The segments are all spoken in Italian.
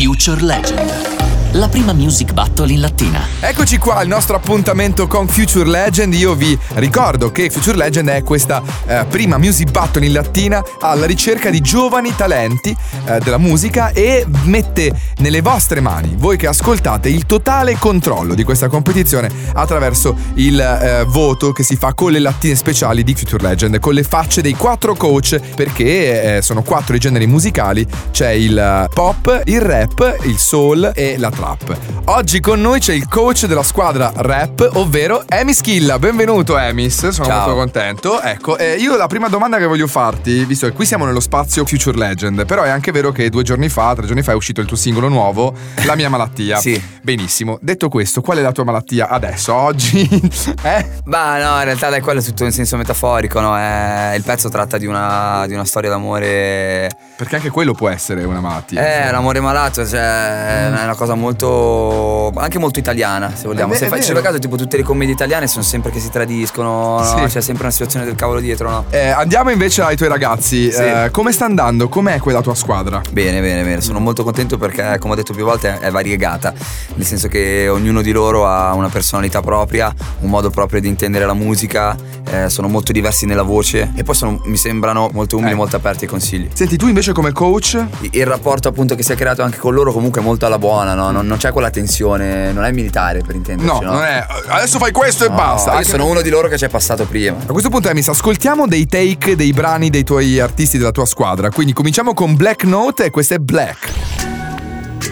Future Legend. La prima music battle in lattina. Eccoci qua, il nostro appuntamento con Future Legend. Io vi ricordo che Future Legend è questa eh, prima music battle in lattina alla ricerca di giovani talenti eh, della musica e mette nelle vostre mani, voi che ascoltate, il totale controllo di questa competizione attraverso il eh, voto che si fa con le lattine speciali di Future Legend, con le facce dei quattro coach, perché eh, sono quattro i generi musicali, c'è il eh, pop, il rap, il soul e la trap. Oggi con noi c'è il coach della squadra rap, ovvero Emi Schilla. Benvenuto Emis, sono Ciao. molto contento. Ecco, eh, io la prima domanda che voglio farti, visto che qui siamo nello spazio Future Legend, però è anche vero che due giorni fa, tre giorni fa è uscito il tuo singolo nuovo, La mia malattia. Sì. Benissimo. Detto questo, qual è la tua malattia adesso, oggi? eh? Bah no, in realtà dai, quello è tutto in senso metaforico, no? È- il pezzo tratta di una, di una storia d'amore. Perché anche quello può essere una malattia. Eh, l'amore malato, cioè, è una cosa molto. Anche molto italiana, se vogliamo. È se fai caso, tipo tutte le commedie italiane sono sempre che si tradiscono, no? Sì. C'è sempre una situazione del cavolo dietro, no? Eh, andiamo invece ai tuoi ragazzi. Sì. Eh, come sta andando? Com'è quella tua squadra? Bene, bene, bene. Sono molto contento perché, come ho detto più volte, è variegata. Nel senso che ognuno di loro ha una personalità propria, un modo proprio di intendere la musica, eh, sono molto diversi nella voce e poi sono- mi sembrano molto umili, Eh. molto aperti ai consigli. Senti, tu invece come coach? Il rapporto appunto che si è creato anche con loro comunque è molto alla buona, no? Non, non c'è quella tensione, non è militare per intenderci. No, non è. Adesso fai questo e No, basta. Io Anche- sono uno di loro che ci è passato prima. A questo punto, Emis, ascoltiamo dei take dei brani dei tuoi artisti della tua squadra. Quindi cominciamo con Black Note e questo è Black.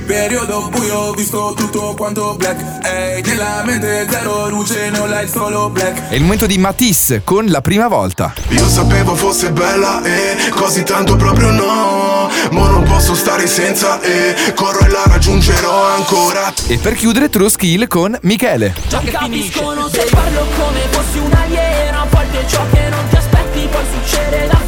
Periodo buio, ho visto tutto quanto black Ehi, nella mente zero luce, no light, solo black È il momento di Matisse con la prima volta. Io sapevo fosse bella e così tanto proprio no Ma non posso stare senza e corro e la raggiungerò ancora. E per chiudere, True Skill con Michele. Ciò che capiscono se parlo come fossi un alieno A volte ciò che non ti aspetti poi succede davvero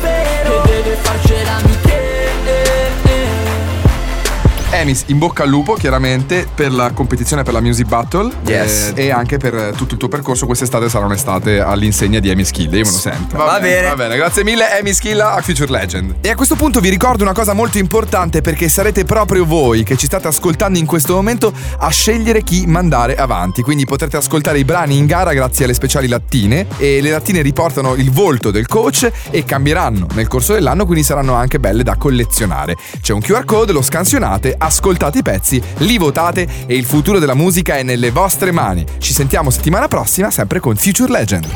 Emis, in bocca al lupo, chiaramente, per la competizione per la Music Battle. Yes. eh, e anche per tutto il tuo percorso. Quest'estate sarà un'estate all'insegna di Amy Skill. Io me lo sento. Va bene. Va bene, grazie mille, Amy Skill a Future Legend. E a questo punto vi ricordo una cosa molto importante perché sarete proprio voi che ci state ascoltando in questo momento a scegliere chi mandare avanti. Quindi potrete ascoltare i brani in gara grazie alle speciali lattine. E le lattine riportano il volto del coach e cambieranno nel corso dell'anno, quindi saranno anche belle da collezionare. C'è un QR code, lo scansionate, ascoltate i pezzi, li votate e il futuro della musica è nelle vostre mani. Ci sentiamo settimana prossima, sempre con Future Legend.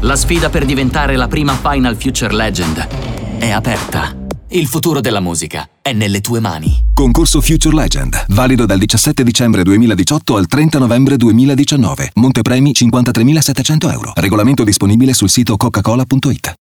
La sfida per diventare la prima Final Future Legend è aperta. Il futuro della musica è nelle tue mani. Concorso Future Legend, valido dal 17 dicembre 2018 al 30 novembre 2019. Montepremi 53.700 euro. Regolamento disponibile sul sito coca-cola.it.